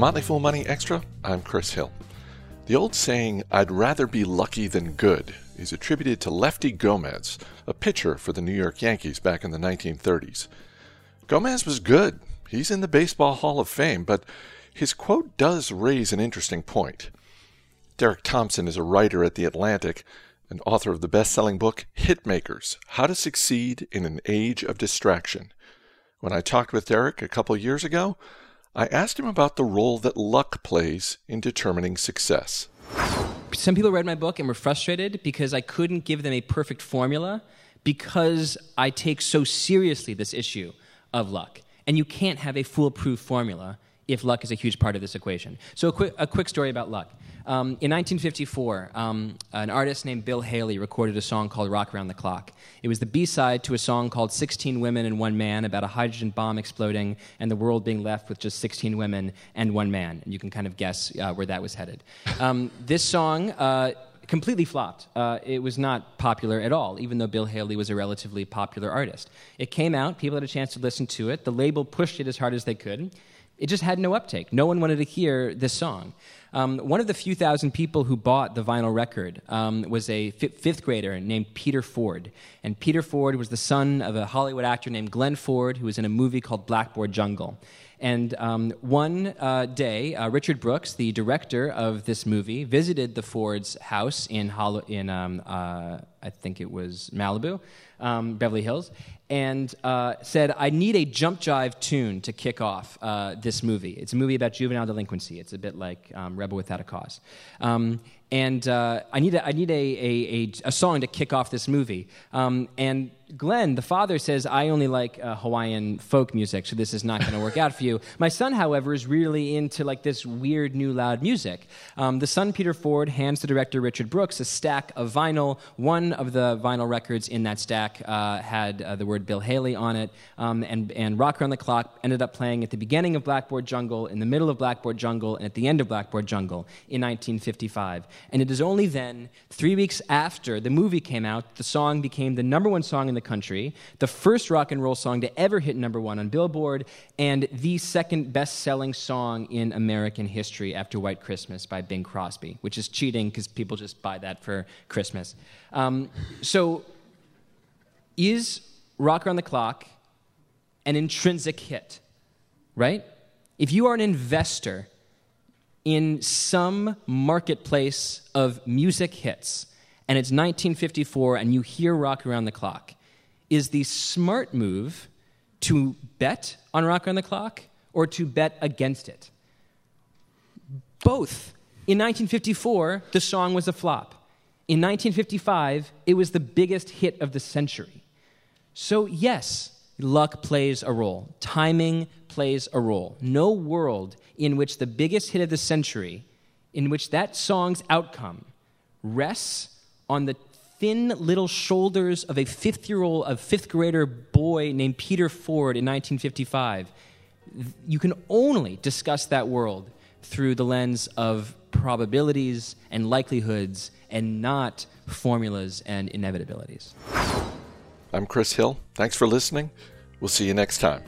Motley Fool Money Extra, I'm Chris Hill. The old saying, I'd rather be lucky than good, is attributed to Lefty Gomez, a pitcher for the New York Yankees back in the 1930s. Gomez was good. He's in the Baseball Hall of Fame, but his quote does raise an interesting point. Derek Thompson is a writer at The Atlantic and author of the best selling book Hit Makers How to Succeed in an Age of Distraction. When I talked with Derek a couple years ago, I asked him about the role that luck plays in determining success. Some people read my book and were frustrated because I couldn't give them a perfect formula because I take so seriously this issue of luck. And you can't have a foolproof formula if luck is a huge part of this equation. So, a quick, a quick story about luck. Um, in 1954, um, an artist named Bill Haley recorded a song called Rock Around the Clock. It was the B side to a song called 16 Women and One Man about a hydrogen bomb exploding and the world being left with just 16 women and one man. And you can kind of guess uh, where that was headed. Um, this song. Uh, completely flopped. Uh, it was not popular at all, even though Bill Haley was a relatively popular artist. It came out, people had a chance to listen to it. The label pushed it as hard as they could. It just had no uptake. No one wanted to hear this song. Um, one of the few thousand people who bought the vinyl record um, was a f- fifth grader named Peter Ford. And Peter Ford was the son of a Hollywood actor named Glenn Ford, who was in a movie called Blackboard Jungle. And um, one uh, day, uh, Richard Brooks, the director of this movie, visited the Ford's house in, in um, uh, I think it was Malibu, um, Beverly Hills, and uh, said, I need a jump jive tune to kick off uh, this movie. It's a movie about juvenile delinquency. It's a bit like um, Rebel Without a Cause. Um, and uh, I need, a, I need a, a, a, song to kick off this movie. Um, and Glenn, the father, says, I only like uh, Hawaiian folk music, so this is not going to work out for you. My son, however, is really into like this weird new loud music. Um, the son, Peter Ford, hands the director Richard Brooks a stack of vinyl. One of the vinyl records in that stack uh, had uh, the word Bill Haley on it, um, and, and Rock Around the Clock ended up playing at the beginning of Blackboard Jungle, in the middle of Blackboard Jungle, and at the end of Blackboard Jungle in 1955. And it is only then, three weeks after the movie came out, the song became the number one song in the country, the first rock and roll song to ever hit number one on Billboard, and the second best selling song in American history after White Christmas by Bing Crosby, which is cheating because people just buy that for Christmas. Um, so, is Rock Around the Clock an intrinsic hit, right? If you are an investor in some marketplace of music hits, and it's 1954, and you hear Rock Around the Clock, is the smart move to bet on Rock Around the Clock or to bet against it? Both. In 1954, the song was a flop. In 1955, it was the biggest hit of the century. So, yes, luck plays a role, timing plays a role. No world in which the biggest hit of the century, in which that song's outcome rests on the thin little shoulders of a fifth year old, a fifth grader boy named Peter Ford in 1955, you can only discuss that world through the lens of probabilities and likelihoods and not formulas and inevitabilities. I'm Chris Hill. Thanks for listening. We'll see you next time.